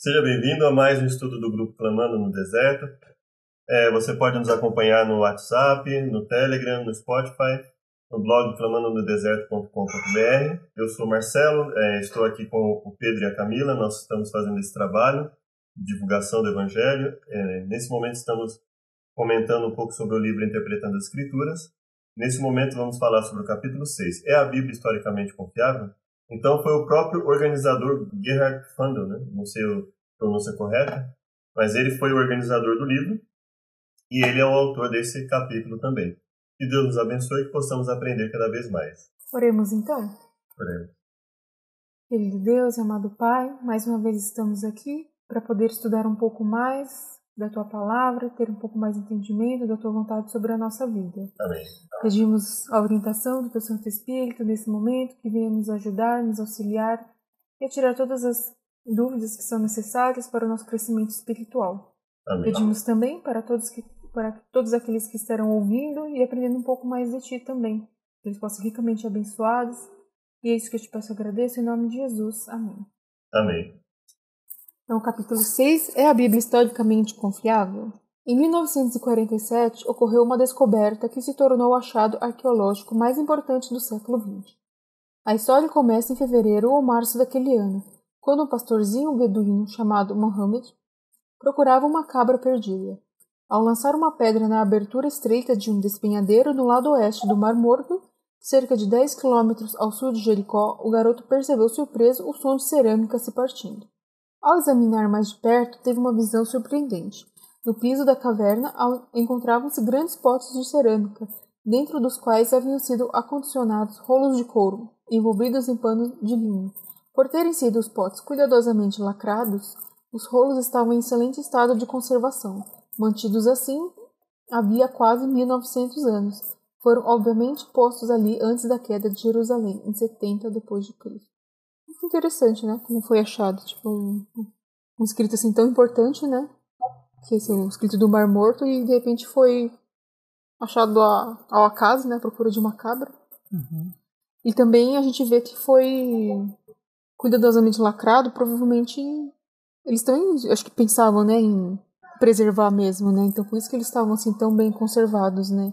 Seja bem-vindo a mais um estudo do grupo Clamando no Deserto. É, você pode nos acompanhar no WhatsApp, no Telegram, no Spotify, no blog clamandonodeserto.com.br. Eu sou Marcelo, é, estou aqui com o Pedro e a Camila, nós estamos fazendo esse trabalho de divulgação do Evangelho. É, nesse momento estamos comentando um pouco sobre o livro Interpretando as Escrituras. Nesse momento vamos falar sobre o capítulo 6. É a Bíblia historicamente confiável? Então foi o próprio organizador Gerhard Fundel, né? não sei a pronúncia correta, mas ele foi o organizador do livro e ele é o autor desse capítulo também. Que Deus nos abençoe e que possamos aprender cada vez mais. Oremos então. Oremos. Querido Deus, amado Pai, mais uma vez estamos aqui para poder estudar um pouco mais da tua palavra, ter um pouco mais de entendimento da tua vontade sobre a nossa vida. Amém. Pedimos a orientação do teu Santo Espírito nesse momento, que venha nos ajudar, nos auxiliar e a tirar todas as dúvidas que são necessárias para o nosso crescimento espiritual. Amém. Pedimos também para todos que para todos aqueles que estarão ouvindo e aprendendo um pouco mais de ti também, que eles possam ricamente abençoados. E é isso que eu te peço agradeço em nome de Jesus. Amém. Amém. Então, o capítulo 6 é a Bíblia historicamente confiável? Em 1947, ocorreu uma descoberta que se tornou o achado arqueológico mais importante do século XX. A história começa em fevereiro ou março daquele ano, quando um pastorzinho beduíno chamado Mohammed procurava uma cabra perdida. Ao lançar uma pedra na abertura estreita de um despenhadeiro no lado oeste do Mar Morto, cerca de 10 quilômetros ao sul de Jericó, o garoto percebeu surpreso o som de cerâmica se partindo. Ao examinar mais de perto, teve uma visão surpreendente. No piso da caverna encontravam-se grandes potes de cerâmica, dentro dos quais haviam sido acondicionados rolos de couro, envolvidos em panos de linho. Por terem sido os potes cuidadosamente lacrados, os rolos estavam em excelente estado de conservação, mantidos assim havia quase 1900 anos. Foram obviamente postos ali antes da queda de Jerusalém, em 70 depois de Cristo interessante, né? Como foi achado, tipo, um, um escrito assim tão importante, né? Que é um escrito do Mar Morto e de repente foi achado a, ao acaso, né? À procura de uma cabra. Uhum. E também a gente vê que foi cuidadosamente lacrado, provavelmente eles também acho que pensavam, né, em preservar mesmo, né? Então por isso que eles estavam assim tão bem conservados, né?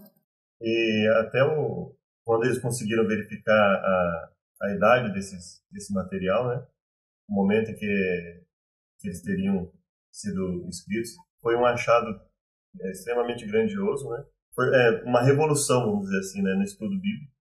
E até o, quando eles conseguiram verificar a, a idade desses, desse material, né? O momento em que, que eles teriam sido escritos, foi um achado é, extremamente grandioso, né? Foi é, uma revolução, vamos dizer assim, né, no estudo bíblico,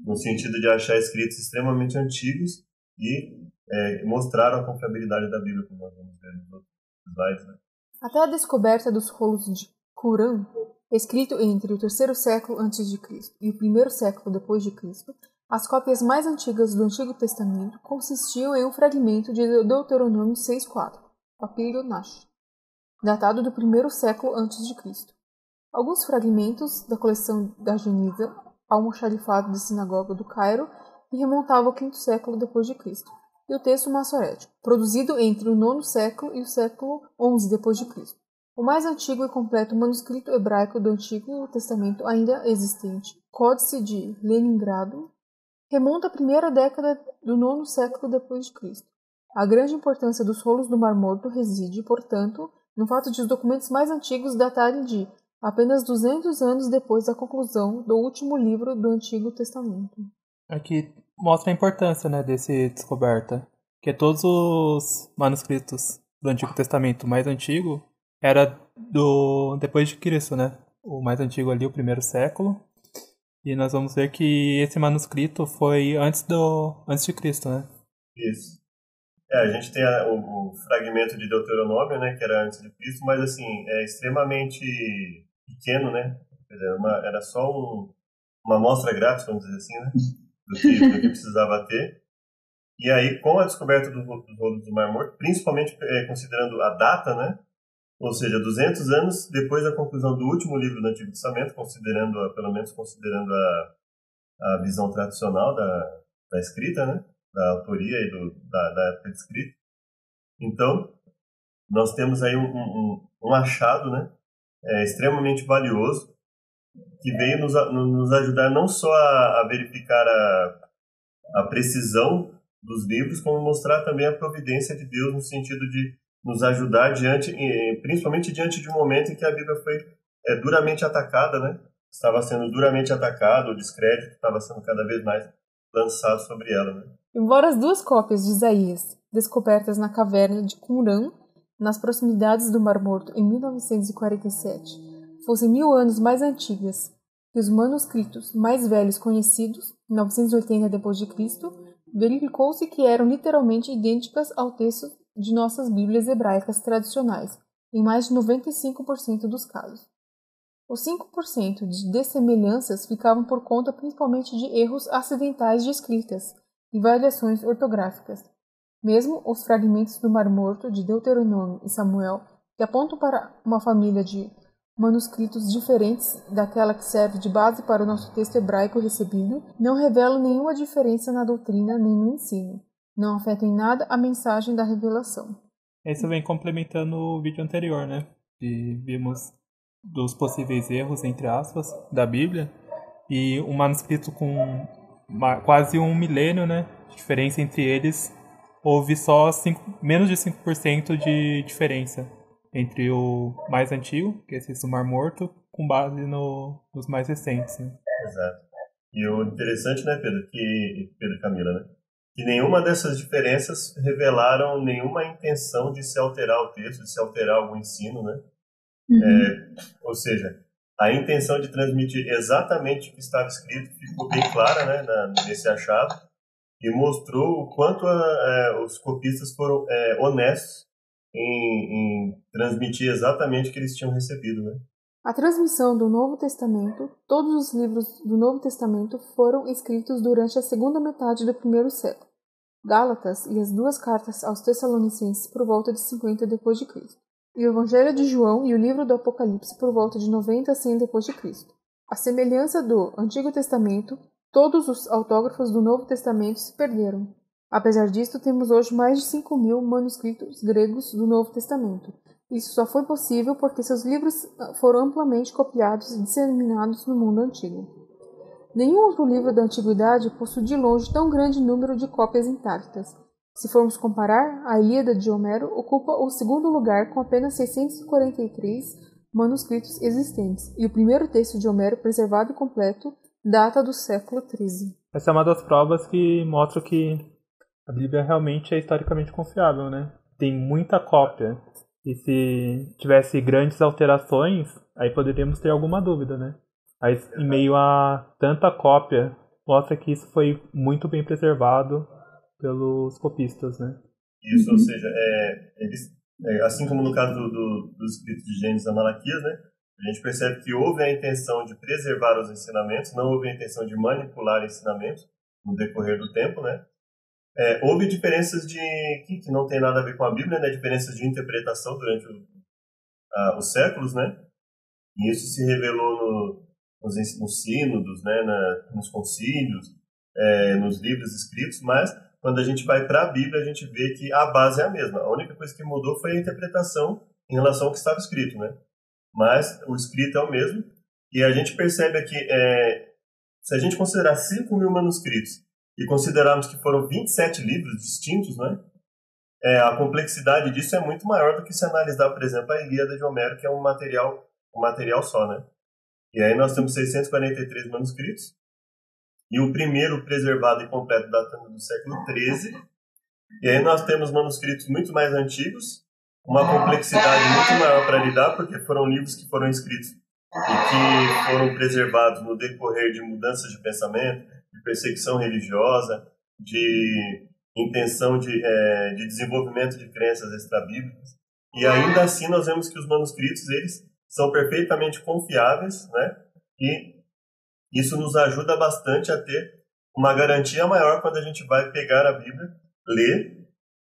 no sentido de achar escritos extremamente antigos e é, mostraram a confiabilidade da Bíblia, como nós vamos ver nos outros slides, né? Até a descoberta dos rolos de Corão, escrito entre o terceiro século antes de Cristo e o primeiro século depois de Cristo, as cópias mais antigas do Antigo Testamento consistiam em um fragmento de Deuteronômio 6.4, papiro Nash, datado do primeiro século antes de Cristo. Alguns fragmentos da coleção da Geniza, almoxarifado de sinagoga do Cairo, e remontava ao quinto século depois de Cristo, e o texto maçorético, produzido entre o nono século e o século XI depois de Cristo. O mais antigo e completo manuscrito hebraico do Antigo Testamento ainda existente, Códice de Leningrado, remonta à primeira década do nono século depois de Cristo. A grande importância dos rolos do Mar Morto reside, portanto, no fato de os documentos mais antigos datarem de apenas 200 anos depois da conclusão do último livro do Antigo Testamento. Aqui mostra a importância né, desse descoberta, que todos os manuscritos do Antigo Testamento mais antigo era do depois de Cristo, né? O mais antigo ali, o primeiro século, e nós vamos ver que esse manuscrito foi antes do antes de Cristo, né? Isso. É, a gente tem a, o, o, fragmento de Deuteronômio, né, que era antes de Cristo, mas assim, é extremamente pequeno, né? Dizer, uma, era só um, uma amostra grátis, vamos dizer assim, né? Do que, do que precisava ter. E aí, com a descoberta do, dos rolos do Mar Morto, principalmente é, considerando a data, né? Ou seja, 200 anos depois da conclusão do último livro do Antigo Testamento, considerando, pelo menos considerando a, a visão tradicional da, da escrita, né? da autoria e do, da, da época de escrita. Então, nós temos aí um, um, um achado né? É, extremamente valioso que veio nos, nos ajudar não só a, a verificar a, a precisão dos livros, como mostrar também a providência de Deus no sentido de nos ajudar diante, principalmente diante de um momento em que a Bíblia foi é, duramente atacada, né? Estava sendo duramente atacada, o descrédito estava sendo cada vez mais lançado sobre ela, né? Embora as duas cópias de Isaías, descobertas na caverna de Qumran, nas proximidades do Mar Morto em 1947, fossem mil anos mais antigas que os manuscritos mais velhos conhecidos, 980 d.C., verificou-se que eram literalmente idênticas ao texto de nossas Bíblias hebraicas tradicionais, em mais de 95% dos casos. Os 5% de dessemelhanças ficavam por conta principalmente de erros acidentais de escritas e variações ortográficas. Mesmo os fragmentos do Mar Morto de Deuteronômio e Samuel, que apontam para uma família de manuscritos diferentes daquela que serve de base para o nosso texto hebraico recebido, não revelam nenhuma diferença na doutrina nem no ensino. Não afetam em nada a mensagem da revelação. Isso vem complementando o vídeo anterior, né? Que vimos dos possíveis erros, entre aspas, da Bíblia. E um manuscrito com uma, quase um milênio, né? De diferença entre eles, houve só cinco, menos de 5% de diferença entre o mais antigo, que é esse do Mar Morto, com base no, nos mais recentes. Né? Exato. E o interessante, né, Pedro, que Pedro Camila, né, que nenhuma dessas diferenças revelaram nenhuma intenção de se alterar o texto, de se alterar algum ensino, né? Uhum. É, ou seja, a intenção de transmitir exatamente o que estava escrito ficou bem clara, né, na, nesse achado e mostrou o quanto a, a, é, os copistas foram é, honestos em, em transmitir exatamente o que eles tinham recebido, né? A transmissão do Novo Testamento, todos os livros do Novo Testamento foram escritos durante a segunda metade do primeiro século. Gálatas e as duas cartas aos Tessalonicenses por volta de 50 depois de Cristo. E o Evangelho de João e o livro do Apocalipse por volta de 90 a 100 depois de Cristo. A semelhança do Antigo Testamento, todos os autógrafos do Novo Testamento se perderam, Apesar disso, temos hoje mais de 5 mil manuscritos gregos do Novo Testamento. Isso só foi possível porque seus livros ah, foram amplamente copiados e disseminados no mundo antigo. Nenhum outro livro da antiguidade possui de longe tão grande número de cópias intactas. Se formos comparar, a Ilíada de Homero ocupa o segundo lugar com apenas 643 manuscritos existentes, e o primeiro texto de Homero preservado e completo data do século XIII. Essa é uma das provas que mostra que a Bíblia realmente é historicamente confiável, né? Tem muita cópia. E se tivesse grandes alterações, aí poderíamos ter alguma dúvida, né? Mas em meio a tanta cópia, mostra que isso foi muito bem preservado pelos copistas, né? Isso, ou seja, é, eles, é, assim como no caso do, do, dos escritos de Gênesis e Malaquias, né? A gente percebe que houve a intenção de preservar os ensinamentos, não houve a intenção de manipular ensinamentos no decorrer do tempo, né? É, houve diferenças de que, que, não tem nada a ver com a Bíblia, né? Diferenças de interpretação durante o, a, os séculos, né? E isso se revelou no, nos, nos sínodos, né? Na, nos concílios, é, nos livros escritos, mas quando a gente vai para a Bíblia, a gente vê que a base é a mesma. A única coisa que mudou foi a interpretação em relação ao que estava escrito, né? Mas o escrito é o mesmo. E a gente percebe aqui, é, se a gente considerar 5 mil manuscritos e considerarmos que foram 27 livros distintos, né? É, a complexidade disso é muito maior do que se analisar, por exemplo, a Ilíada de Homero, que é um material, um material só, né? E aí nós temos 643 manuscritos, e o primeiro preservado e completo datando do século XIII. E aí nós temos manuscritos muito mais antigos, uma complexidade muito maior para lidar, porque foram livros que foram escritos e que foram preservados no decorrer de mudanças de pensamento, perseguição religiosa, de intenção de, é, de desenvolvimento de crenças extrabíblicas. E ainda assim nós vemos que os manuscritos eles são perfeitamente confiáveis, né? E isso nos ajuda bastante a ter uma garantia maior quando a gente vai pegar a Bíblia, ler,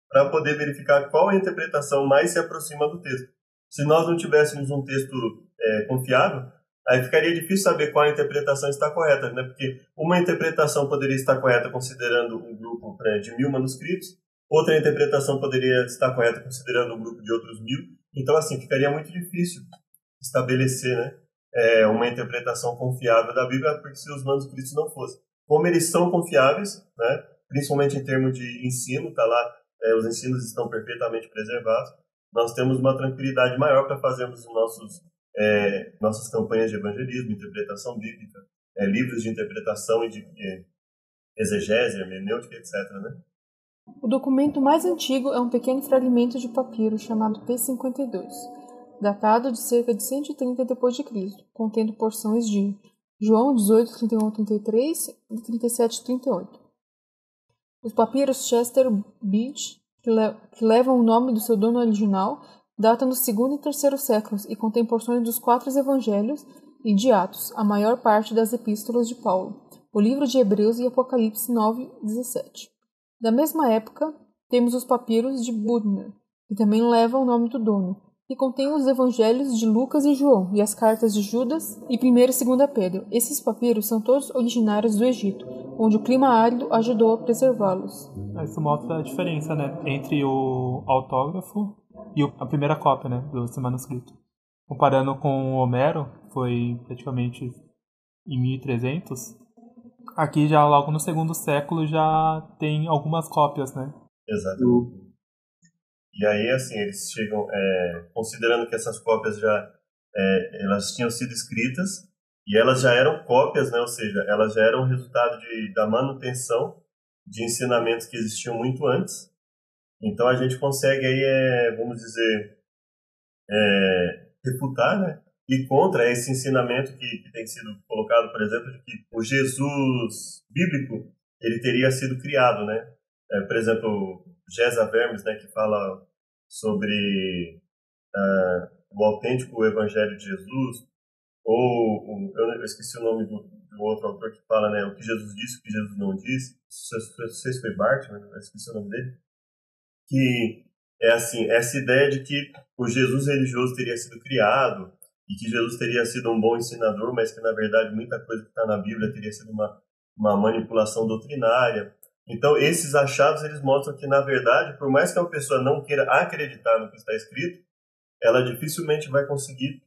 para poder verificar qual a interpretação mais se aproxima do texto. Se nós não tivéssemos um texto é, confiável, Aí ficaria difícil saber qual interpretação está correta, né? Porque uma interpretação poderia estar correta considerando um grupo né, de mil manuscritos, outra interpretação poderia estar correta considerando um grupo de outros mil. Então, assim, ficaria muito difícil estabelecer, né? É, uma interpretação confiável da Bíblia, porque se os manuscritos não fossem. Como eles são confiáveis, né? Principalmente em termos de ensino, tá lá, é, os ensinos estão perfeitamente preservados. nós temos uma tranquilidade maior para fazermos nossos, é, nossas campanhas de evangelismo, interpretação bíblica, é, livros de interpretação e de é, exegese, hermenêutica, etc. Né? O documento mais antigo é um pequeno fragmento de papiro chamado P52, datado de cerca de 130 d.C., contendo porções de João 18, 31 33 e 37 38. Os papiros Chester Beach, que, le que levam o nome do seu dono original, datam do segundo e terceiro séculos e contêm porções dos quatro evangelhos e de Atos, a maior parte das epístolas de Paulo, o livro de Hebreus e Apocalipse 9, 17. Da mesma época, temos os papiros de Budner, que também levam o nome do dono, e contém os evangelhos de Lucas e João e as cartas de Judas e 1 e 2 Pedro. Esses papiros são todos originários do Egito, onde o clima árido ajudou a preservá-los. Isso mostra a diferença né, entre o autógrafo e a primeira cópia né, do manuscrito. Comparando com o Homero, foi praticamente em 1300, aqui já logo no segundo século já tem algumas cópias, né? Exatamente. E aí, assim, eles chegam, é, considerando que essas cópias já é, elas tinham sido escritas e elas já eram cópias, né? Ou seja, elas já eram resultado de, da manutenção de ensinamentos que existiam muito antes. Então a gente consegue aí, é, vamos dizer, é, refutar, né? E contra esse ensinamento que, que tem sido colocado, por exemplo, de que o Jesus bíblico ele teria sido criado, né? É, por exemplo, Gesa Vermes, né, que fala sobre uh, o autêntico Evangelho de Jesus, ou eu esqueci o nome do, do, outro autor que fala, né, o que Jesus disse, o que Jesus não disse, sei se foi Bart, mas eu esqueci o nome dele, que é assim, essa ideia de que o Jesus religioso teria sido criado e que Jesus teria sido um bom ensinador, mas que na verdade muita coisa que está na Bíblia teria sido uma, uma manipulação doutrinária. Então, esses achados, eles mostram que, na verdade, por mais que uma pessoa não queira acreditar no que está escrito, ela dificilmente vai conseguir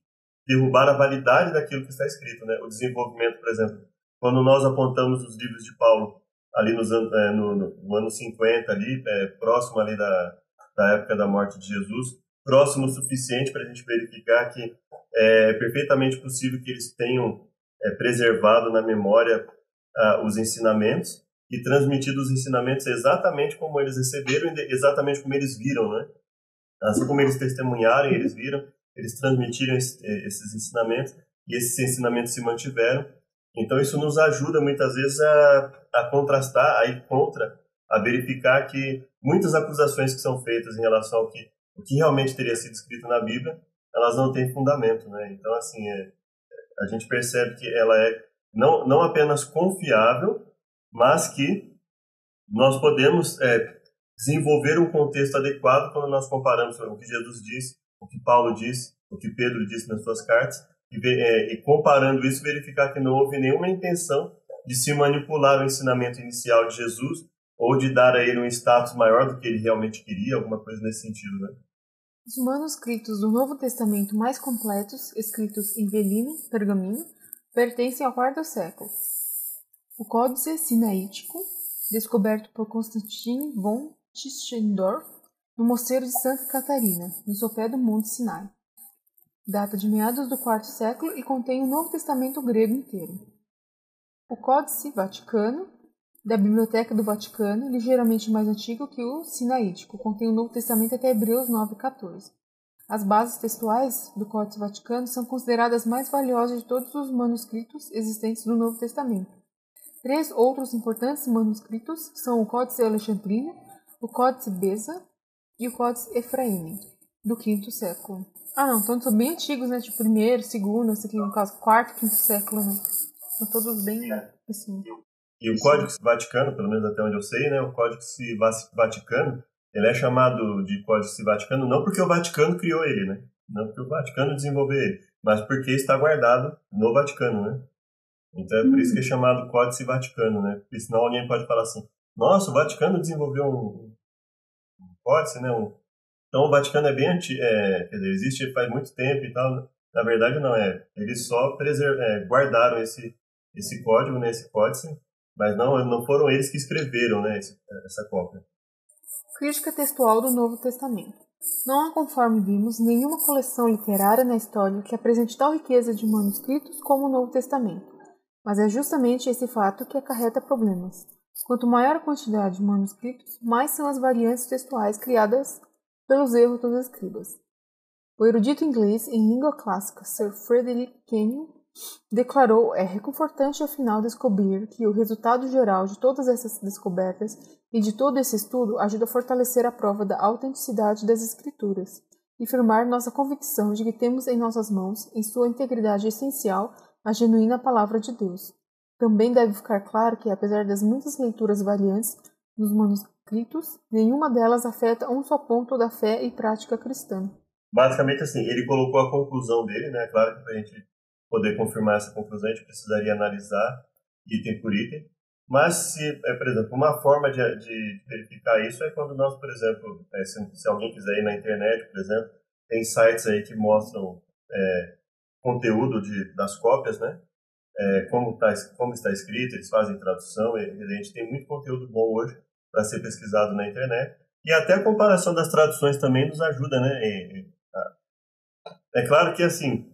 derrubar a validade daquilo que está escrito. Né? O desenvolvimento, por exemplo, quando nós apontamos os livros de Paulo ali nos, é, no, no, ano 50, ali, é, próximo ali da, da época da morte de Jesus, próximo o suficiente para a gente verificar que é perfeitamente possível que eles tenham é, preservado na memória os ensinamentos e transmitido os ensinamentos exatamente como eles receberam exatamente como eles viram, né? Assim como eles testemunharam eles viram, eles transmitiram eh, esses ensinamentos e esses ensinamentos se mantiveram. Então isso nos ajuda muitas vezes a, a contrastar, a ir contra, a verificar que muitas acusações que são feitas em relação ao que, o que realmente teria sido escrito na Bíblia, elas não têm fundamento, né? Então assim, é, a gente percebe que ela é não, não apenas confiável, mas que nós podemos é, desenvolver um contexto adequado quando nós comparamos o que Jesus disse, o que Paulo disse, o que Pedro disse nas suas cartas, e, é, e comparando isso, verificar que não houve nenhuma intenção de se manipular o ensinamento inicial de Jesus ou de dar a ele um status maior do que ele realmente queria, alguma coisa nesse sentido, né? Os manuscritos do Novo Testamento mais completos, escritos em velino, pergaminho, pertencem ao quarto século. O Códice Sinaítico, descoberto por Constantin von Tischendorf no Mosteiro de Santa Catarina, no sopé do Monte Sinai. Data de meados do quarto século e contém o Novo Testamento grego inteiro. O Códice Vaticano, da Biblioteca do Vaticano, ligeiramente mais antigo que o Sinaítico, contém o Novo Testamento até Hebreus 9,14. As bases textuais do Códice Vaticano são consideradas mais valiosas de todos os manuscritos existentes do Novo Testamento Três outros importantes manuscritos são o Códice Alexandrino, o Códice Beza e o Códice Efraim, do V século. Ah, não, todos são bem antigos, né? Tipo, primeiro, segundo, aqui, no caso, quarto, quinto século, né? São todos bem, assim... E o Código Vaticano, pelo menos até onde eu sei, né? O Código Vaticano, ele é chamado de Código Vaticano não porque o Vaticano criou ele, né? Não porque o Vaticano desenvolveu ele, mas porque está guardado no Vaticano, né? Então é por isso que é hum. chamado Códice Vaticano, né? Porque senão alguém pode falar assim, nossa, o Vaticano desenvolveu um, um códice, né? Um... Então o Vaticano é bem antigo, é, existe faz muito tempo e tal. Na verdade não é. Eles só preser... É, guardaram esse, esse código, né? Esse códice, mas não, não foram eles que escreveram, né? Esse, essa cópia. Crítica textual do Novo Testamento. Não há, conforme vimos, nenhuma coleção literária na história que apresente tal riqueza de manuscritos como o Novo Testamento, mas é justamente esse fato que acarreta problemas. Quanto maior a quantidade de manuscritos, mais são as variantes textuais criadas pelos erros dos escribas. O erudito inglês em língua clássica Sir Frederick Kenyon declarou é reconfortante afinal descobrir que o resultado geral de todas essas descobertas e de todo esse estudo ajuda a fortalecer a prova da autenticidade das escrituras e firmar nossa convicção de que temos em nossas mãos, em sua integridade essencial, a genuína palavra de Deus. Também deve ficar claro que, apesar das muitas leituras variantes nos manuscritos, nenhuma delas afeta um só ponto da fé e prática cristã. Basicamente, assim, ele colocou a conclusão dele, né? Claro que para a gente poder confirmar essa conclusão, a gente precisaria analisar item por item. Mas, se, é, por exemplo, uma forma de, de, verificar isso é quando nós, por exemplo, é, se, se, alguém quiser ir na internet, por exemplo, tem sites aí que mostram é, conteúdo de, das cópias, né? é, como, tá, como está escrito, eles fazem tradução, e a gente tem muito conteúdo bom hoje para ser pesquisado na internet. E até a comparação das traduções também nos ajuda, né? E, é claro que, assim,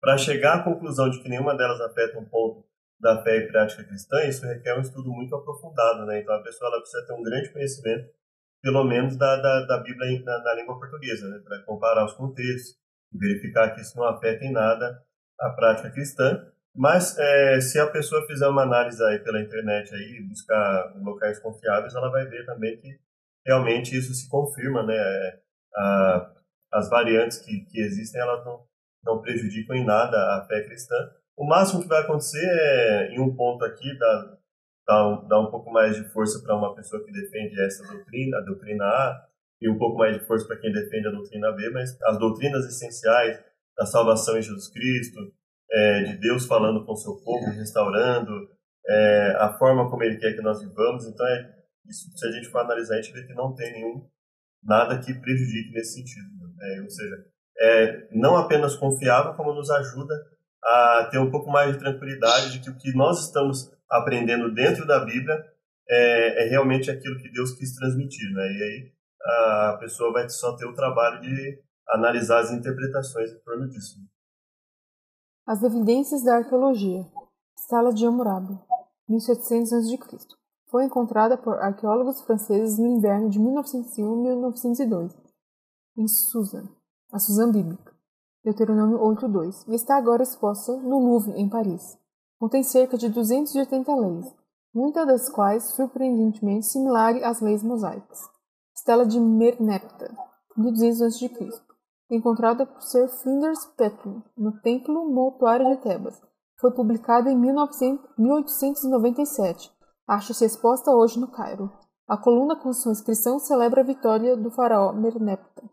para chegar à conclusão de que nenhuma delas afeta um ponto da fé e prática cristã, isso requer um estudo muito aprofundado, né? Então a pessoa ela precisa ter um grande conhecimento, pelo menos da, da, da Bíblia na, na língua portuguesa, né? Para comparar os contextos, verificar que isso não afeta em nada a prática cristã mas é, se a pessoa fizer uma análise aí pela internet aí, buscar locais confiáveis, ela vai ver também que realmente isso se confirma, né? É, a, as variantes que, que existem, elas não, não prejudicam em nada a fé cristã. O máximo que vai acontecer é, em um ponto aqui, dar, dar, dar um pouco mais de força para uma pessoa que defende essa doutrina, a doutrina A, e um pouco mais de força para quem defende a doutrina B, mas as doutrinas essenciais da salvação em Jesus Cristo, é, de Deus falando com o seu povo, restaurando, é, a forma como Ele quer que nós vivamos. Então, é, isso, se a gente for analisar, a gente vê que não tem nenhum nada que prejudique nesse sentido. Né? ou seja, é não apenas confiável, como nos ajuda a ter um pouco mais de tranquilidade de que o que nós estamos aprendendo dentro da Bíblia é, é realmente aquilo que Deus quis transmitir. Né? E aí a pessoa vai só ter o trabalho de analisar as interpretações em torno disso. As evidências da arqueologia. Sala de Hammurabi, 1700 a.C. Foi encontrada por arqueólogos franceses no inverno de 1901-1902, em Susan, a Susan bíblica, Deuteronômio 8.2, e está agora exposta no Louvre, em Paris. Contém cerca de 280 leis, muitas das quais surpreendentemente similares às leis mosaicas. Estela de Merneptah, 1200 a.C encontrada por Sir Flinders Petrie no Templo Mortuário de Tebas. Foi publicada em 1897. Acha-se exposta hoje no Cairo. A coluna com sua inscrição celebra a vitória do faraó Merneptah,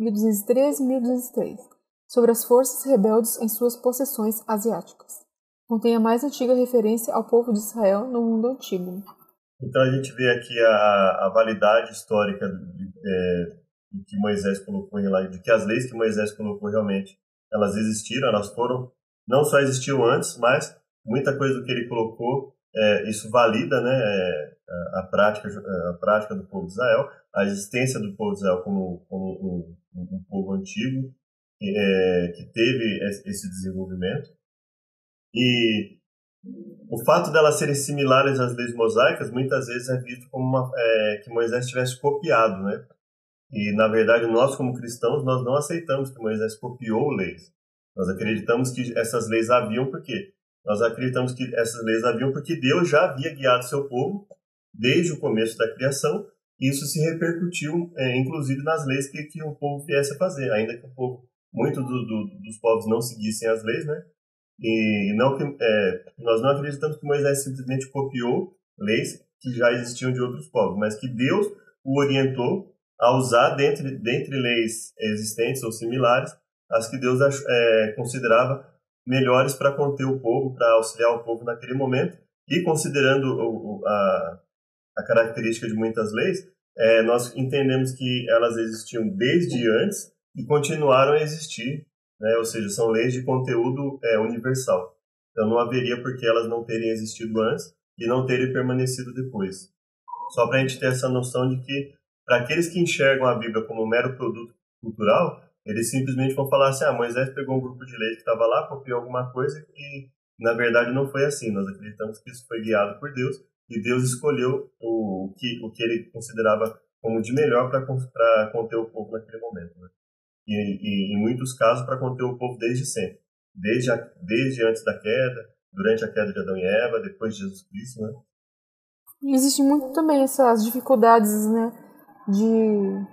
1213-1203, sobre as forças rebeldes em suas possessões asiáticas. Contém a mais antiga referência ao povo de Israel no mundo antigo. Então a gente vê aqui a, a validade histórica de, é, que Moisés colocou em lá, de que as leis que Moisés colocou realmente, elas existiram, elas foram, não só existiu antes, mas muita coisa do que ele colocou, é, isso valida né, é, a, prática, a prática do povo de Israel, a existência do povo de Israel como, como um, um, povo antigo, é, que teve esse desenvolvimento. E o fato delas serem similares às leis mosaicas muitas vezes é visto como uma, é, que Moisés tivesse copiado, né? E, na verdade, nós, como cristãos, nós não aceitamos que Moisés copiou leis. Nós acreditamos que essas leis haviam por quê? Nós acreditamos que essas leis haviam porque Deus já havia guiado seu povo desde o começo da criação. E isso se repercutiu, é, inclusive, nas leis que, que o povo viesse a fazer, ainda que o povo, muito do, do, dos povos não seguissem as leis, né? E não que, é, nós não acreditamos que Moisés simplesmente copiou leis que já existiam de outros povos, mas que Deus o orientou a usar, dentre, dentre leis existentes ou similares, as que Deus é, considerava melhores para conter o povo, para auxiliar o povo naquele momento. E considerando o, a, a característica de muitas leis, é, nós entendemos que elas existiam desde antes e continuaram a existir, né? ou seja, são leis de conteúdo é, universal. Então não haveria por que elas não terem existido antes e não terem permanecido depois. Só para a gente ter essa noção de que para aqueles que enxergam a Bíblia como um mero produto cultural, eles simplesmente vão falar assim: ah, Moisés pegou um grupo de leis que estava lá, copiou alguma coisa que na verdade não foi assim. Nós acreditamos que isso foi guiado por Deus e Deus escolheu o, que, o que ele considerava como de melhor para conter o povo naquele momento. Né? E, e, em muitos casos, para conter o povo desde sempre. Desde, a, desde antes da queda, durante a queda de Adão e Eva, depois de Jesus Cristo. Né? existe muito também essas dificuldades, né? De.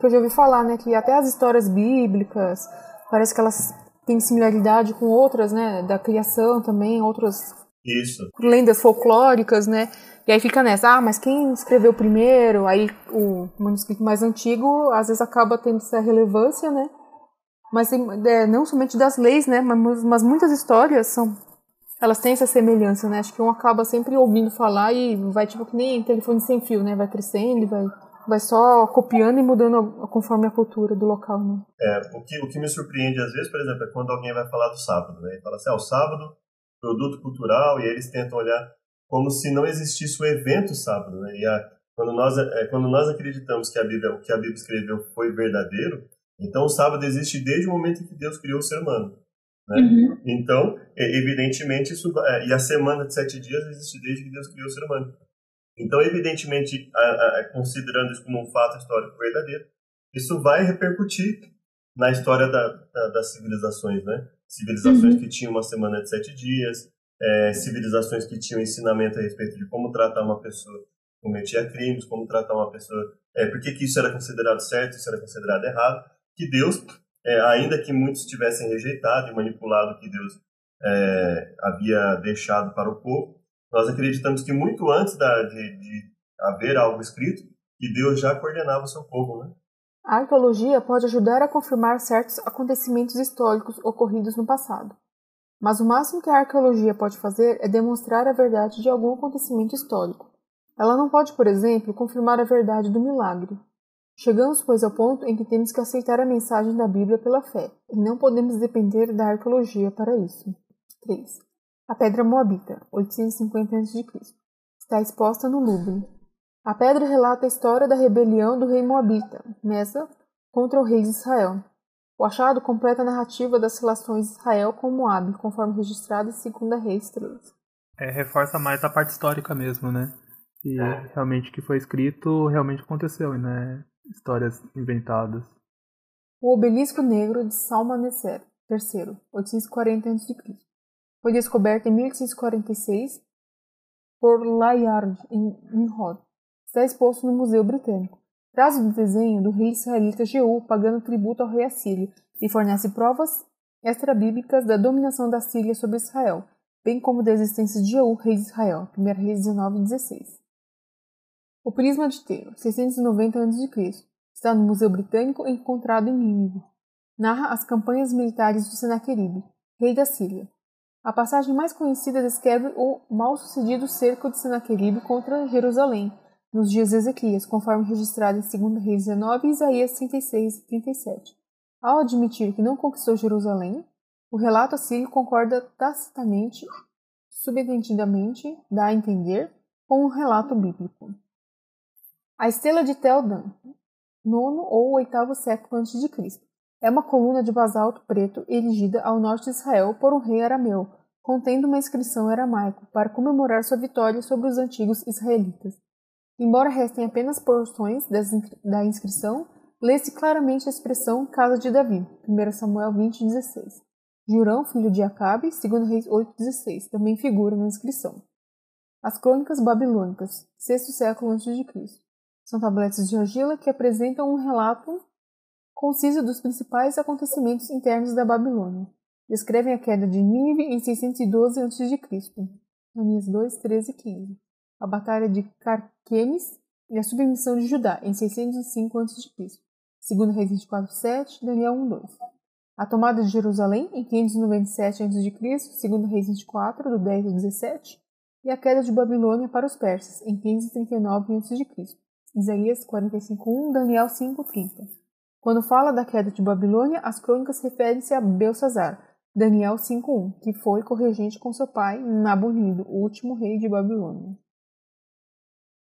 que eu já ouvi falar, né? Que até as histórias bíblicas, parece que elas têm similaridade com outras, né? Da criação também, outras. Isso. Lendas folclóricas, né? E aí fica nessa, ah, mas quem escreveu primeiro? Aí o manuscrito mais antigo às vezes acaba tendo essa relevância, né? Mas é, não somente das leis, né? Mas, mas muitas histórias são elas têm essa semelhança, né? Acho que um acaba sempre ouvindo falar e vai tipo que nem telefone sem fio, né? Vai crescendo, vai vai só copiando e mudando conforme a cultura do local, né? É, o que, o que me surpreende às vezes, por exemplo, é quando alguém vai falar do sábado, né? E fala assim, ah, o sábado, produto cultural, e aí eles tentam olhar como se não existisse o evento sábado, né? E a, quando nós é, quando nós acreditamos que a Bíblia, o que a Bíblia escreveu foi verdadeiro, então o sábado existe desde o momento em que Deus criou o ser humano. Né? Uhum. Então, evidentemente, isso, é, e a semana de sete dias existe desde que Deus criou o ser humano. Então, evidentemente, a, a, considerando isso como um fato histórico verdadeiro, isso vai repercutir na história da, da, das civilizações, né? Civilizações uhum. que tinham uma semana de sete dias, é, civilizações que tinham ensinamento a respeito de como tratar uma pessoa que cometia crimes, como tratar uma pessoa, é, por que, isso era considerado certo, isso era considerado errado, que Deus é, ainda que muitos tivessem rejeitado e manipulado o que Deus é, havia deixado para o povo, nós acreditamos que muito antes da, de, de haver algo escrito, que Deus já coordenava o seu povo, né? A arqueologia pode ajudar a confirmar certos acontecimentos históricos ocorridos no passado. Mas o máximo que a arqueologia pode fazer é demonstrar a verdade de algum acontecimento histórico. Ela não pode, por exemplo, confirmar a verdade do milagre, Chegamos, pois, ao ponto em que temos que aceitar a mensagem da Bíblia pela fé, e não podemos depender da arqueologia para isso. 3. A Pedra Moabita, 850 a.C. Está exposta no Louvre. A pedra relata a história da rebelião do rei Moabita, Mesa, contra o rei de Israel. O achado completa a narrativa das relações de Israel com Moab, conforme registrado em 2 Reis 3. É, reforça mais a parte histórica mesmo, né? E é. realmente o que foi escrito realmente aconteceu, e né? histórias inventadas. O Obelisco Negro de Salmaneser, III, 840 a.C. Foi descoberto em 1846 por Layard, em Nimrod. Está exposto no Museu Britânico. Traz o desenho do rei israelita Jeú pagando tributo ao rei assírio e fornece provas extrabíblicas da dominação da Síria sobre Israel, bem como da existência de Jeú, rei de Israel, 1 Reis 19 e 16. O prisma de Tero, 690 a.C., está no Museu Britânico encontrado em Nínive. Narra as campanhas militares de Senaqueribe, rei da Síria. A passagem mais conhecida descreve o mal-sucedido cerco de Senaqueribe contra Jerusalém, nos dias de Ezequias, conforme registrado em 2 Reis 19 e Isaías 36 e 37. Ao admitir que não conquistou Jerusalém, o relato assírio concorda tacitamente, subentendidamente, dá a entender, com o relato bíblico. A estrela de Tel Dan, nono ou oitavo século antes de Cristo, é uma coluna de basalto preto erigida ao norte de Israel por um rei arameu, contendo uma inscrição aramaico para comemorar sua vitória sobre os antigos israelitas. Embora restem apenas porções da inscrição, lê-se claramente a expressão Casa de Davi, 1 Samuel 20:16. Jurão, filho de Acabe, 2 Reis 8:16, também figura na inscrição. As Crônicas Babilônicas, sexto século antes de Cristo. São tabletes de argila que apresentam um relato conciso dos principais acontecimentos internos da Babilônia. Descrevem a queda de Nínive em 612 a.C., Anias 2, 13 e 15. A batalha de Carquemes e a submissão de Judá em 605 a.C., 2 Reis 24, 7, Daniel 1, 2. A tomada de Jerusalém em 597 a.C., 2 Reis 24, do 10 ao 17, e a queda de Babilônia para os persas em 539 a.C. Isaías 45:1, Daniel 5:30. Quando fala da queda de Babilônia, as crônicas referem-se a Belsazar, Daniel 5:1, que foi corregente com seu pai Nabonido, o último rei de Babilônia.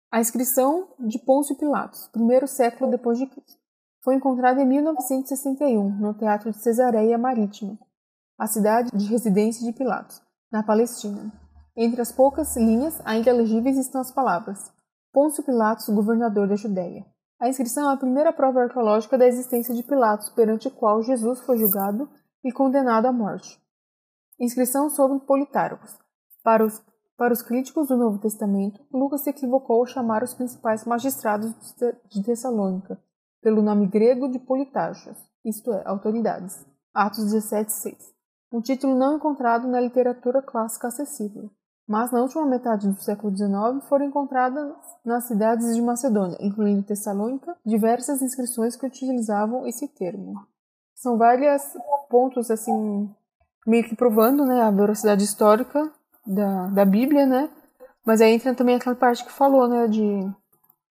A inscrição de Pôncio Pilatos, primeiro século depois de Cristo, foi encontrada em 1961 no Teatro de Cesareia Marítima, a cidade de residência de Pilatos, na Palestina. Entre as poucas linhas ainda legíveis estão as palavras: Pôncio Pilatos, governador da Judéia. A inscrição é a primeira prova arqueológica da existência de Pilatos, perante o qual Jesus foi julgado e condenado à morte. Inscrição sobre Politarcos. Para os, para os críticos do Novo Testamento, Lucas se equivocou ao chamar os principais magistrados de Tessalônica pelo nome grego de Politarchos, isto é, autoridades. Atos 17:6. Um título não encontrado na literatura clássica acessível, mas na última metade do século XIX foram encontradas nas cidades de Macedônia, incluindo Tessalônica, diversas inscrições que utilizavam esse termo. São vários pontos assim meio que provando né, a veracidade histórica da, da Bíblia, né? Mas aí entra também aquela parte que falou, né, de,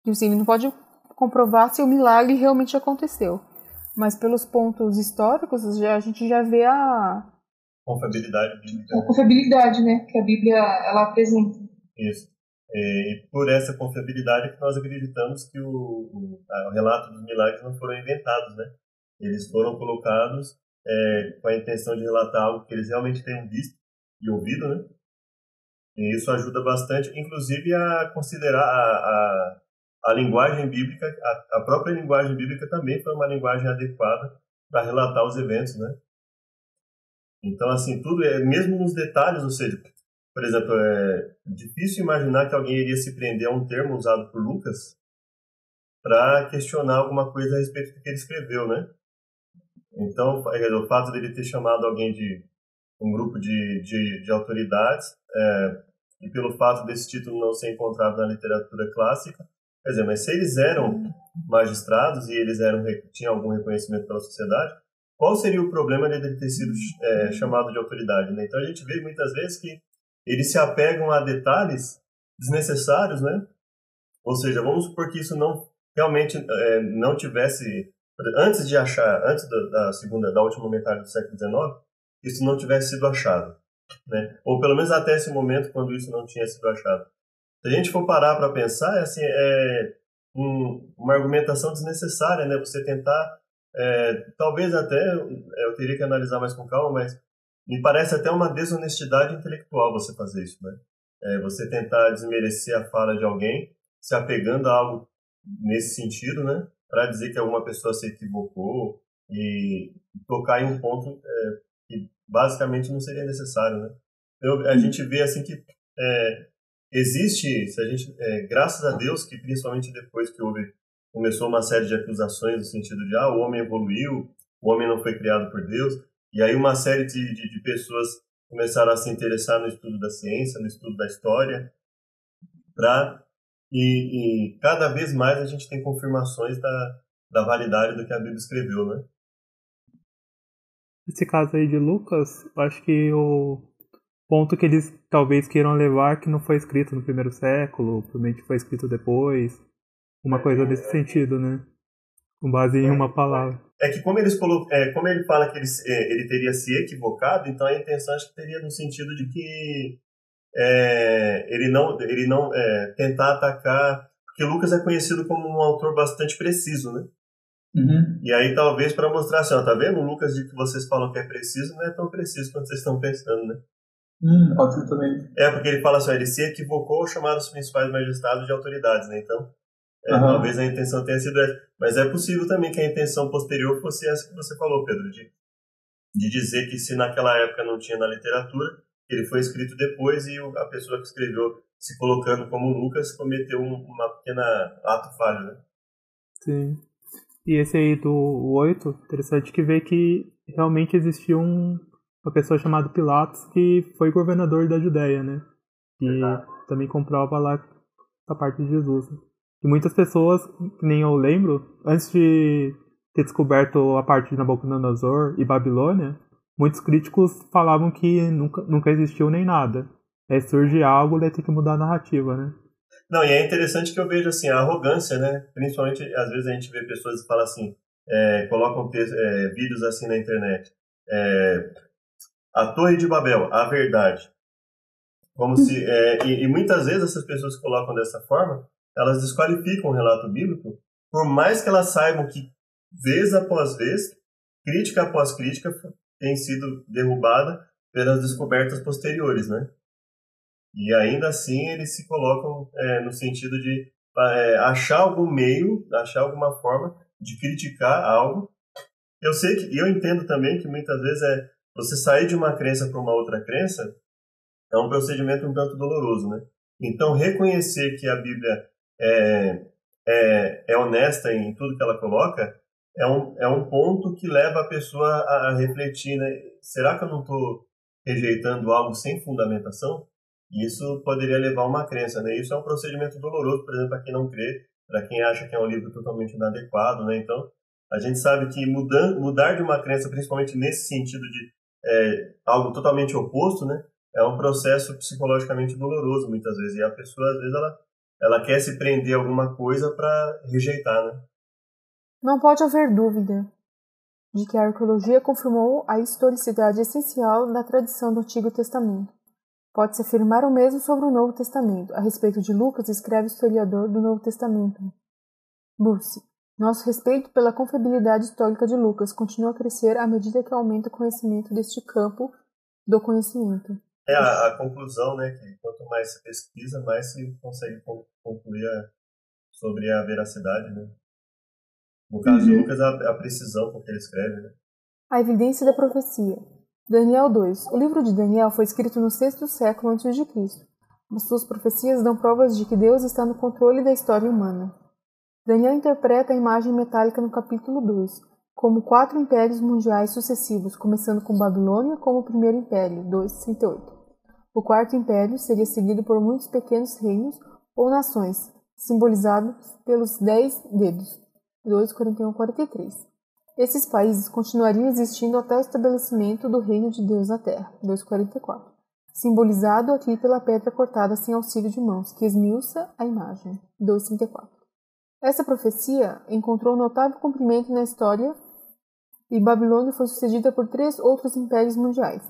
de assim, não pode comprovar se o milagre realmente aconteceu. Mas pelos pontos históricos, a gente já vê a confiabilidade bíblica. A confiabilidade, né, que a Bíblia ela apresenta. Isso. E por essa confiabilidade que nós acreditamos que o, o, o relato dos milagres não foram inventados, né? Eles foram colocados é, com a intenção de relatar algo que eles realmente tenham visto e ouvido, né? E isso ajuda bastante, inclusive, a considerar a, a, a linguagem bíblica, a, a, própria linguagem bíblica também foi uma linguagem adequada para relatar os eventos, né? Então, assim, tudo é, mesmo nos detalhes, ou seja, por exemplo, é difícil imaginar que alguém iria se prender a um termo usado por Lucas para questionar alguma coisa a respeito do que ele escreveu, né? Então, o fato dele ter chamado alguém de um grupo de, de, de autoridades é, e pelo fato desse título não ser encontrado na literatura clássica, quer dizer, mas se eles eram magistrados e eles eram tinham algum reconhecimento pela sociedade, qual seria o problema de ter sido é, chamado de autoridade? Né? Então a gente vê muitas vezes que eles se apegam a detalhes desnecessários, né? Ou seja, vamos supor que isso não realmente é, não tivesse antes de achar, antes da, da, segunda, da última metade do século XIX, isso não tivesse sido achado, né? Ou pelo menos até esse momento, quando isso não tinha sido achado. Se a gente for parar para pensar, é assim, é um, uma argumentação desnecessária, né? Você tentar, é, talvez até, eu teria que analisar mais com calma, mas me parece até uma desonestidade intelectual você fazer isso, né? É, você tentar desmerecer a fala de alguém, se apegando a algo nesse sentido, né? para dizer que alguma pessoa se equivocou e tocar em um ponto é, que basicamente não seria necessário, né? Então, a gente vê assim que é, existe, se a gente, é, graças a Deus, que principalmente depois que houve começou uma série de acusações no sentido de ah o homem evoluiu, o homem não foi criado por Deus, e aí uma série de, de, de pessoas começaram a se interessar no estudo da ciência, no estudo da história, para e, e, cada vez mais a gente tem confirmações da, da validade do que a Bíblia escreveu, né? Nesse caso aí de Lucas, acho que o ponto que eles talvez queiram levar que não foi escrito no primeiro século, provavelmente foi escrito depois, uma coisa desse sentido, né? Com base em uma palavra. É que como, eles colo... é, como ele fala que ele, é, ele teria se equivocado, então a intenção acho que teria no sentido de que é, ele não, ele não é, tentar atacar, porque Lucas é conhecido como um autor bastante preciso, né? Uhum. E aí talvez para mostrar assim, ó, tá vendo? O Lucas de que vocês falam que é preciso não é tão preciso quanto vocês estão pensando, né? Hum, pode ser também. É, porque ele fala assim, ó, ele se equivocou ao chamar os principais magistrados de autoridades, né? Então, é, uhum. talvez a intenção tenha sido essa. Mas é possível também que a intenção posterior fosse essa que você falou, Pedro, de, de dizer que se naquela época não tinha na literatura, ele foi escrito depois e a pessoa que escreveu, se colocando como Lucas, cometeu uma pequena ato falho, né? Sim. E esse aí do 8, interessante que vê que realmente existiu um, uma pessoa chamada Pilatos que foi governador da Judéia, né? E Exato. também comprova lá a parte de Jesus. E muitas pessoas, nem eu lembro, antes de ter descoberto a parte de Nabucodonosor e Babilônia, muitos críticos falavam que nunca, nunca existiu nem nada. Aí surge algo, daí tem que mudar a narrativa, né? Não, e é interessante que eu vejo assim, a arrogância, né? Principalmente, às vezes a gente vê pessoas que falam assim, é, colocam é, vídeos assim na internet. É, a Torre de Babel, a verdade. Como se, é, e, e, muitas vezes essas pessoas colocam dessa forma, elas desqualificam o relato bíblico, por mais que elas saibam que, vez após vez, crítica após crítica, tem sido derrubada pelas descobertas posteriores, né? E ainda assim eles se colocam é, no sentido de é, achar algum meio, achar alguma forma de criticar algo. Eu sei que, eu entendo também que muitas vezes é você sair de uma crença para uma outra crença é um procedimento um tanto doloroso, né? Então reconhecer que a Bíblia é, é, é honesta em tudo que ela coloca é um, é um ponto que leva a pessoa a, refletir, né? Será que eu não estou rejeitando algo sem fundamentação? Isso poderia levar a uma crença, né? Isso é um procedimento doloroso, por exemplo, para quem não crê, para quem acha que é um livro totalmente inadequado, né? Então, a gente sabe que mudar, mudar de uma crença, principalmente nesse sentido de é, algo totalmente oposto, né? É um processo psicologicamente doloroso, muitas vezes. E a pessoa, às vezes, ela, ela quer se prender a alguma coisa para rejeitar, né? Não pode haver dúvida de que a arqueologia confirmou a historicidade essencial da tradição do Antigo Testamento. Pode-se afirmar o mesmo sobre o Novo Testamento. A respeito de Lucas, escreve o historiador do Novo Testamento. Bursi. Nosso respeito pela confiabilidade histórica de Lucas continua a crescer à medida que aumenta o conhecimento deste campo do conhecimento. É a, a conclusão, né? Que quanto mais se pesquisa, mais se consegue concluir a, sobre a veracidade, né? No caso uhum. de Lucas, a, a precisão com que ele escreve, né? A evidência da profecia. Daniel 2. O livro de Daniel foi escrito no sexto século antes de Cristo. As suas profecias dão provas de que Deus está no controle da história humana. Daniel interpreta a imagem metálica no capítulo 2 como quatro impérios mundiais sucessivos, começando com Babilônia como o primeiro império, 268. O quarto império seria seguido por muitos pequenos reinos ou nações, simbolizados pelos dez dedos, 241-43. Esses países continuariam existindo até o estabelecimento do reino de Deus na Terra, 244, simbolizado aqui pela pedra cortada sem auxílio de mãos, que esmiuça a imagem, 234. Essa profecia encontrou notável cumprimento na história e Babilônia foi sucedida por três outros impérios mundiais,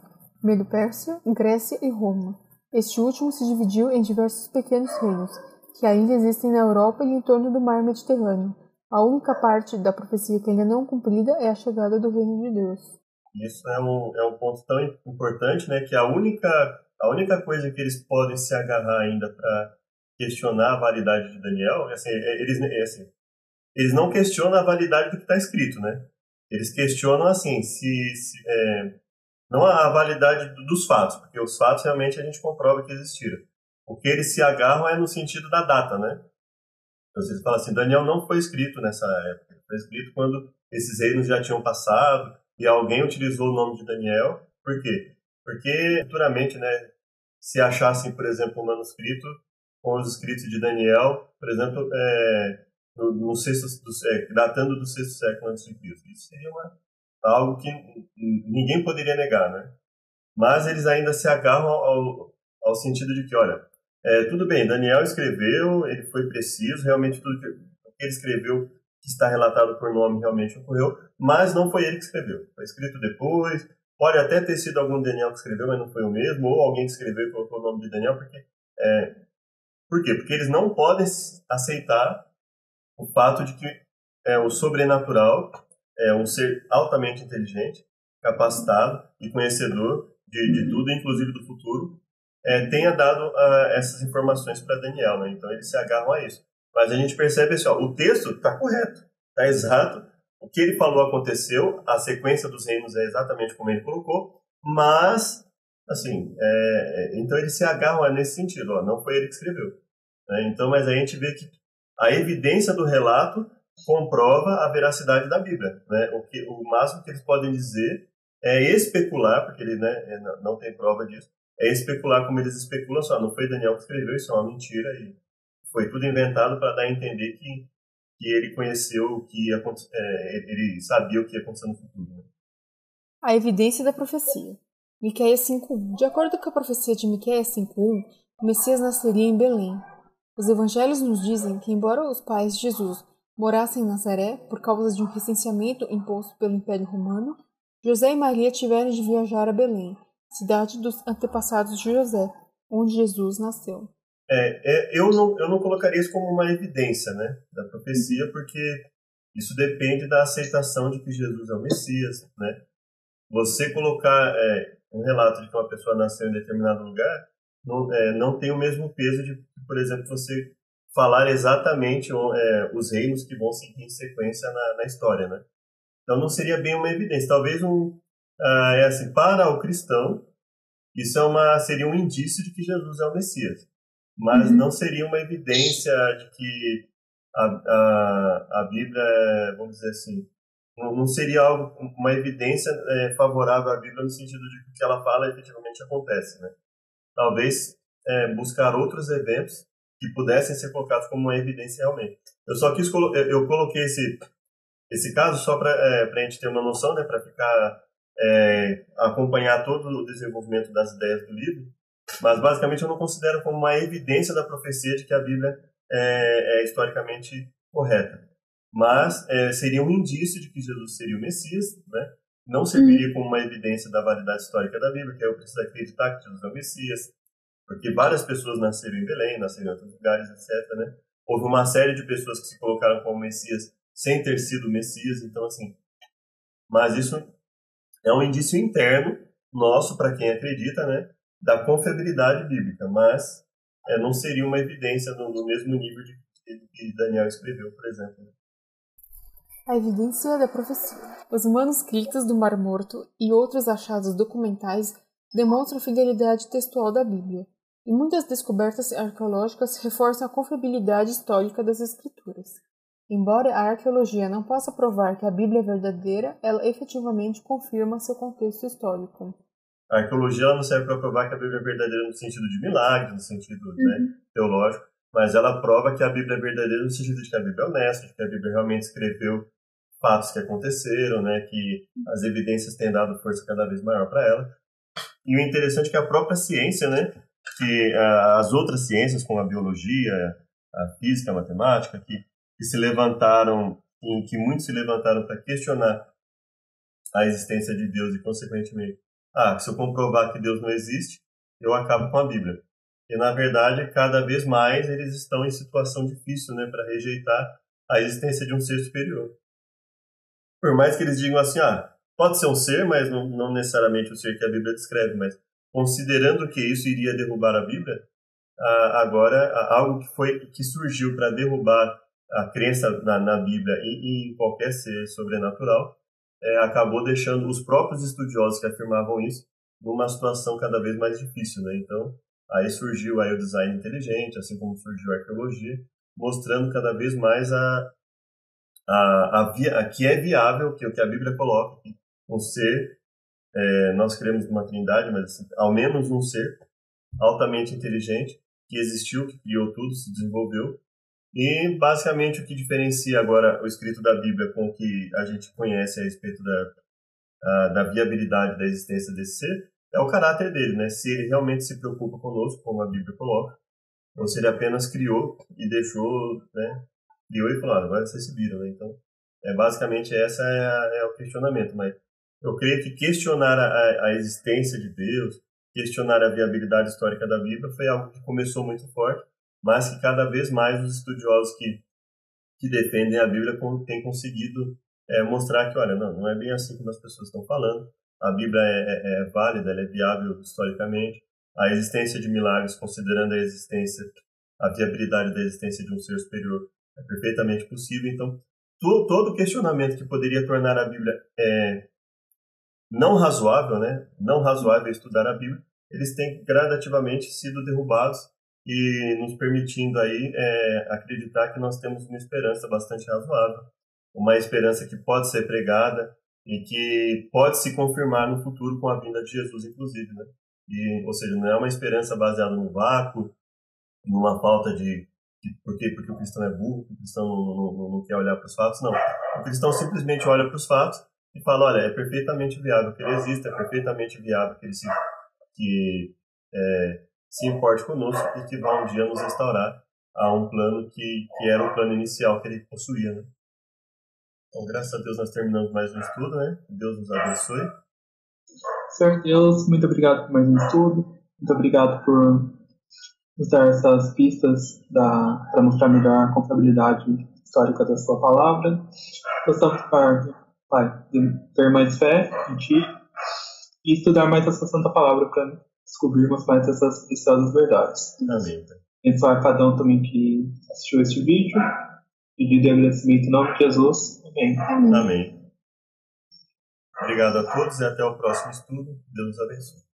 Medo-Pérsia, Grécia e Roma. Este último se dividiu em diversos pequenos reinos, que ainda existem na Europa e em torno do mar Mediterrâneo, a única parte da profecia que ainda não cumprida é a chegada do reino de Deus. Isso é um, é um ponto tão importante, né, que a única, a única coisa que eles podem se agarrar ainda para questionar a validade de Daniel, assim, é, eles, é assim, eles não questionam a validade do que está escrito, né? Eles questionam assim, se, se é, não a validade dos fatos, porque os fatos realmente a gente comprova que existiram. O que eles se agarram é no sentido da data, né? Vocês falam assim, Daniel não foi escrito nessa época. Foi escrito quando esses reinos já tinham passado e alguém utilizou o nome de Daniel. Por quê? Porque, futuramente, né, se achassem, por exemplo, um manuscrito com os escritos de Daniel, por exemplo, é, no, no sexto, do, é, datando do sexto século antes de Cristo. Isso seria uma, algo que ninguém poderia negar, né? Mas eles ainda se agarram ao, ao sentido de que, olha, é, tudo bem, Daniel escreveu, ele foi preciso, realmente tudo que, ele escreveu, que está relatado por nome, realmente ocorreu, mas não foi ele que escreveu. Foi escrito depois, pode até ter sido algum Daniel que escreveu, mas não foi o mesmo, ou alguém que escreveu e colocou o nome de Daniel, porque... É, por quê? Porque eles não podem aceitar o fato de que é, o sobrenatural é um ser altamente inteligente, capacitado e conhecedor de, de tudo, inclusive do futuro, é, tenha dado uh, essas informações para Daniel, né? Então eles se agarram a isso. Mas a gente percebe assim, ó, o texto está correto, está exato. O que ele falou aconteceu, a sequência dos reinos é exatamente como ele colocou, mas, assim, é, é então eles se agarram nesse sentido, ó, não foi ele que escreveu. Né? Então, mas a gente vê que a evidência do relato comprova a veracidade da Bíblia. Né? O, que, o máximo que eles podem dizer é especular, porque ele né, não tem prova disso, é especular como eles especulam, só não foi Daniel que escreveu, isso é uma mentira e foi tudo inventado para dar a entender que, que ele conheceu o que ia, é, ele sabia o que ia acontecer no futuro. Né? A evidência da profecia. Miqueias 5.1 De acordo com a profecia de Miqueias 5.1, o Messias nasceria em Belém. Os evangelhos nos dizem que, embora os pais de Jesus morassem em Nazaré por causa de um recenseamento imposto pelo Império Romano, José e Maria tiveram de viajar a Belém, cidade dos antepassados de José, onde Jesus nasceu. É, é, eu, não, eu não colocaria isso como uma evidência né, da profecia, porque isso depende da aceitação de que Jesus é o Messias. Né? Você colocar é, um relato de que uma pessoa nasceu em determinado lugar não, é, não tem o mesmo peso de, por exemplo, você falar exatamente é, os reinos que vão seguir em sequência na, na, história, né? Então não seria bem uma evidência. Talvez um ah, é assim para o cristão isso é uma seria um indício de que Jesus é o Messias, mas uhum. não seria uma evidência de que a, a, a Bíblia, é, vamos dizer assim, não, não seria algo uma evidência é, favorável à Bíblia no sentido de que o que ela fala efetivamente acontece, né? Talvez é, buscar outros eventos que pudessem ser colocados como uma evidência realmente. Eu só quis eu coloquei esse esse caso só para é, a gente ter uma noção, né, para ficar é, acompanhar todo o desenvolvimento das ideias do livro, mas basicamente eu não considero como uma evidência da profecia de que a Bíblia é, é historicamente correta. Mas é, seria um indício de que Jesus seria o Messias, né? não serviria como uma evidência da validade histórica da Bíblia, que eu preciso acreditar que Jesus é o Messias, porque várias pessoas nasceram em Belém, nasceram em outros lugares, etc. Né? Houve uma série de pessoas que se colocaram como Messias sem ter sido Messias, então assim. Mas isso é um indício interno nosso para quem acredita, né, da confiabilidade bíblica, mas é, não seria uma evidência no, no mesmo nível de que Daniel escreveu, por exemplo. A evidência da profecia. Os manuscritos do Mar Morto e outros achados documentais demonstram a fidelidade textual da Bíblia, e muitas descobertas arqueológicas reforçam a confiabilidade histórica das Escrituras. Embora a arqueologia não possa provar que a Bíblia é verdadeira, ela efetivamente confirma seu contexto histórico. A arqueologia não serve para provar que a Bíblia é verdadeira no sentido de milagre, no sentido né, uhum. né, teológico, mas ela prova que a Bíblia é verdadeira no sentido de que a Bíblia é honesta, de que a Bíblia realmente escreveu fatos que aconteceram, né, que as evidências têm dado força cada vez maior para ela. E o interessante é que a própria ciência, né, que uh, as outras ciências, como a biologia, a física, a matemática, que que se levantaram, em que muitos se levantaram para questionar a existência de Deus e, consequentemente, ah, se eu comprovar que Deus não existe, eu acabo com a Bíblia. E, na verdade, cada vez mais eles estão em situação difícil né, para rejeitar a existência de um ser superior. Por mais que eles digam assim, ah, pode ser um ser, mas não, não necessariamente o ser que a Bíblia descreve, mas considerando que isso iria derrubar a Bíblia, agora algo que foi que surgiu para derrubar a crença na, na Bíblia e, em qualquer ser sobrenatural é, acabou deixando os próprios estudiosos que afirmavam isso numa situação cada vez mais difícil, né? Então, aí surgiu aí o design inteligente, assim como surgiu a arqueologia, mostrando cada vez mais a, a, a, via, a que é viável, que o que a Bíblia coloca, um ser, é, nós cremos numa trindade, mas assim, ao menos um ser altamente inteligente, que existiu, que criou tudo, se desenvolveu, e basicamente o que diferencia agora o escrito da Bíblia com o que a gente conhece a respeito da, a, da viabilidade da existência desse ser é o caráter dele, né? Se ele realmente se preocupa conosco, como a Bíblia coloca, ou se ele apenas criou e deixou, né? Criou e falou, ah, agora vocês se viram, né? Então, é, basicamente essa é, é, o questionamento, mas eu creio que questionar a, a existência de Deus, questionar a viabilidade histórica da Bíblia foi algo que começou muito forte mas que cada vez mais os estudiosos que, que defendem a Bíblia têm conseguido é, mostrar que, olha, não, não é bem assim como as pessoas estão falando. A Bíblia é, é, é válida, ela é viável historicamente. A existência de milagres, considerando a existência, a viabilidade da existência de um ser superior, é perfeitamente possível. Então, to, todo questionamento que poderia tornar a Bíblia é, não razoável, né, não razoável estudar a Bíblia, eles têm gradativamente sido derrubados e nos permitindo aí é, acreditar que nós temos uma esperança bastante razoável, uma esperança que pode ser pregada e que pode se confirmar no futuro com a vinda de Jesus, inclusive, né? E, ou seja, não é uma esperança baseada no vácuo, numa falta de, por quê? Porque o cristão é burro, o cristão não, não, não quer olhar para os fatos, não. O cristão simplesmente olha para os fatos e fala, olha, é perfeitamente viável que ele exista, é perfeitamente viável que ele se que é, se importe conosco e que vá um dia nos restaurar a um plano que, que era o plano inicial que ele possuía, né? Então, graças a Deus, nós terminamos mais um estudo, né? Deus nos abençoe. Senhor Deus, muito obrigado por mais um estudo. Muito obrigado por usar essas pistas para mostrar melhor a confiabilidade histórica da sua palavra. Gostamos de ter mais fé em ti e estudar mais essa santa palavra para descobrirmos mais essas preciosas verdades. Amém. Abençoar cada um também que assistiu este vídeo. Pedido e agradecimento em nome de Jesus. Amém. Amém. Obrigado a todos e até o próximo estudo. Deus abençoe.